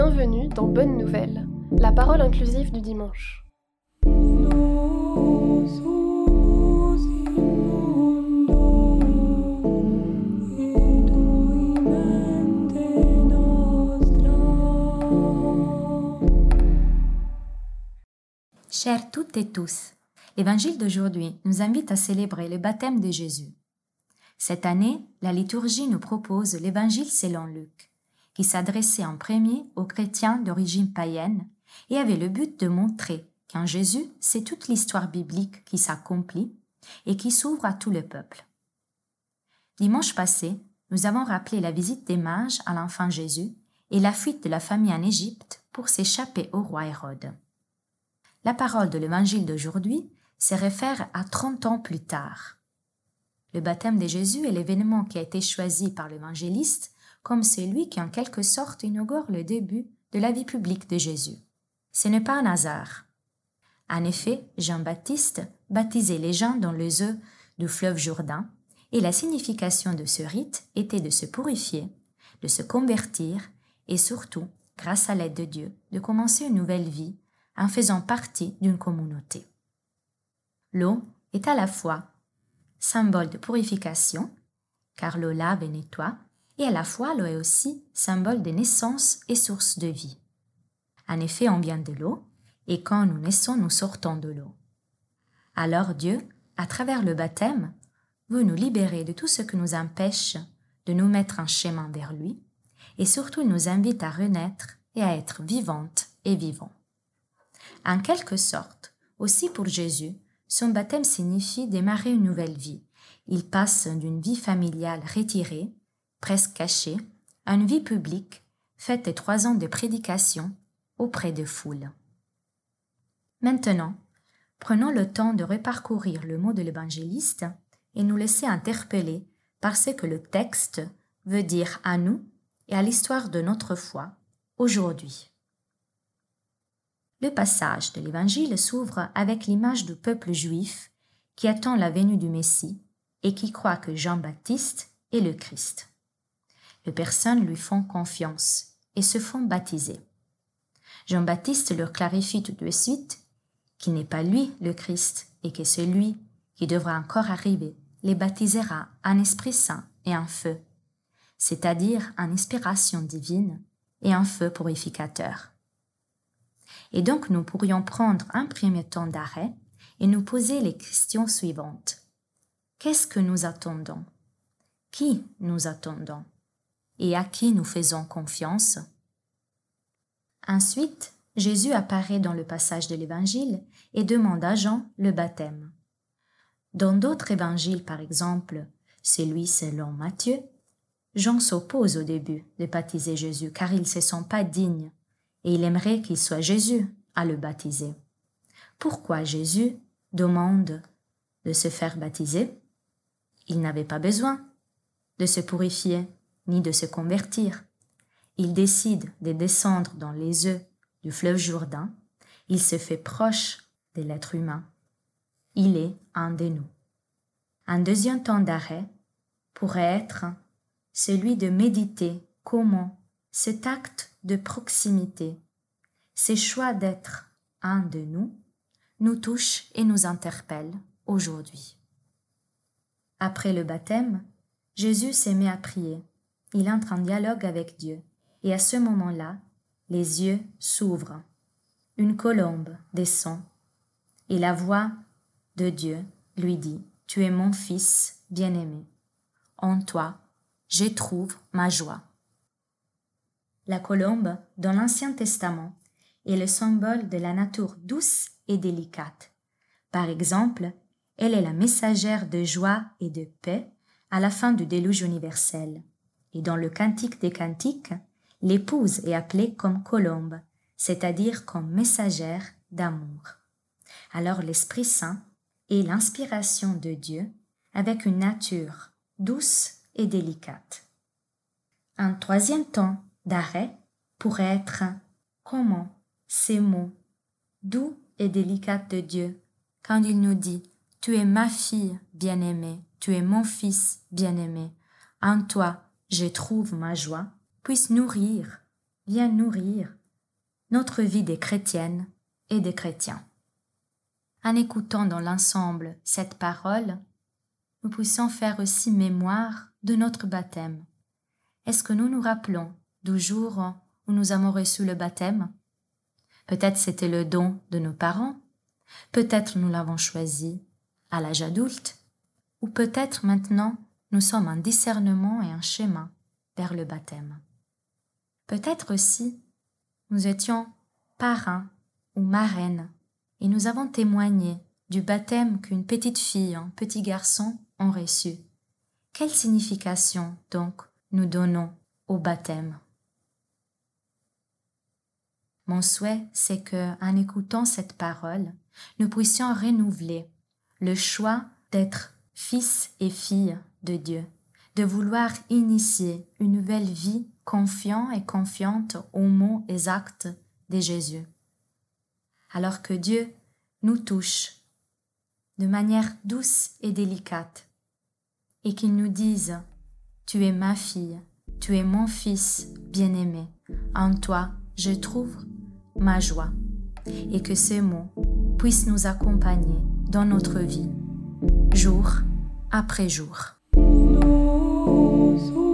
Bienvenue dans Bonne Nouvelle, la parole inclusive du dimanche. Chers toutes et tous, l'évangile d'aujourd'hui nous invite à célébrer le baptême de Jésus. Cette année, la liturgie nous propose l'évangile selon Luc, qui s'adressait en premier aux chrétiens d'origine païenne et avait le but de montrer qu'en Jésus, c'est toute l'histoire biblique qui s'accomplit et qui s'ouvre à tout le peuple. Dimanche passé, nous avons rappelé la visite des mages à l'enfant Jésus et la fuite de la famille en Égypte pour s'échapper au roi Hérode. La parole de l'évangile d'aujourd'hui se réfère à 30 ans plus tard. Le baptême de Jésus est l'événement qui a été choisi par l'évangéliste comme celui qui en quelque sorte inaugure le début de la vie publique de Jésus. Ce n'est pas un hasard. En effet, Jean-Baptiste baptisait les gens dans les eaux du fleuve Jourdain, et la signification de ce rite était de se purifier, de se convertir, et surtout, grâce à l'aide de Dieu, de commencer une nouvelle vie en faisant partie d'une communauté. L'eau est à la fois symbole de purification, car l'eau lave et nettoie, et à la fois l'eau est aussi symbole de naissance et source de vie. En effet, on vient de l'eau, et quand nous naissons, nous sortons de l'eau. Alors Dieu, à travers le baptême, veut nous libérer de tout ce qui nous empêche de nous mettre en chemin vers lui, et surtout nous invite à renaître et à être vivantes et vivants. En quelque sorte, aussi pour Jésus, son baptême signifie démarrer une nouvelle vie. Il passe d'une vie familiale retirée, presque cachée, à une vie publique, faite de trois ans de prédication auprès de foules. Maintenant, prenons le temps de reparcourir le mot de l'évangéliste et nous laisser interpeller par ce que le texte veut dire à nous et à l'histoire de notre foi aujourd'hui. Le passage de l'Évangile s'ouvre avec l'image du peuple juif qui attend la venue du Messie et qui croit que Jean-Baptiste est le Christ. Personnes lui font confiance et se font baptiser. Jean-Baptiste leur clarifie tout de suite qu'il n'est pas lui le Christ et que celui qui devra encore arriver les baptisera en Esprit Saint et en feu, c'est-à-dire en inspiration divine et en feu purificateur. Et donc nous pourrions prendre un premier temps d'arrêt et nous poser les questions suivantes. Qu'est-ce que nous attendons? Qui nous attendons? Et à qui nous faisons confiance Ensuite, Jésus apparaît dans le passage de l'Évangile et demande à Jean le baptême. Dans d'autres évangiles, par exemple, celui selon Matthieu, Jean s'oppose au début de baptiser Jésus car il ne se sent pas digne et il aimerait qu'il soit Jésus à le baptiser. Pourquoi Jésus demande de se faire baptiser? Il n'avait pas besoin de se purifier ni de se convertir. Il décide de descendre dans les œufs du fleuve Jourdain. Il se fait proche de l'être humain. Il est un de nous. Un deuxième temps d'arrêt pourrait être celui de méditer comment cet acte de proximité, ces choix d'être un de nous, nous touchent et nous interpellent aujourd'hui. Après le baptême, Jésus s'est mis à prier. Il entre en dialogue avec Dieu. Et à ce moment-là, les yeux s'ouvrent. Une colombe descend. Et la voix de Dieu lui dit, Tu es mon fils bien-aimé. En toi, j'éprouve ma joie. La colombe, dans l'Ancien Testament, est le symbole de la nature douce et délicate. Par exemple, elle est la messagère de joie et de paix à la fin du déluge universel. Et dans le Cantique des Cantiques, l'épouse est appelée comme colombe, c'est-à-dire comme messagère d'amour. Alors l'Esprit Saint est l'inspiration de Dieu avec une nature douce et délicate. Un troisième temps d'arrêt pourrait être comment ces mots doux et délicats de Dieu quand il nous dit Tu es ma fille bien-aimée, tu es mon fils bien-aimé, en toi je trouve ma joie, puisse nourrir vient nourrir notre vie des chrétiennes et des chrétiens. En écoutant dans l'ensemble cette parole, nous puissions faire aussi mémoire de notre baptême. Est-ce que nous nous rappelons du jour où nous avons reçu le baptême? Peut-être c'était le don de nos parents, peut-être nous l'avons choisi à l'âge adulte, ou peut-être maintenant nous sommes en discernement et en chemin vers le baptême. Peut-être aussi nous étions parrains ou marraines et nous avons témoigné du baptême qu'une petite fille, un petit garçon ont reçu. Quelle signification donc nous donnons au baptême? Mon souhait, c'est que, en écoutant cette parole, nous puissions renouveler le choix d'être fils et filles de Dieu, de vouloir initier une nouvelle vie confiant et confiante aux mots et actes de Jésus. Alors que Dieu nous touche de manière douce et délicate, et qu'il nous dise Tu es ma fille, tu es mon fils bien-aimé, en toi je trouve ma joie, et que ces mots puissent nous accompagner dans notre vie, jour après jour. Oh,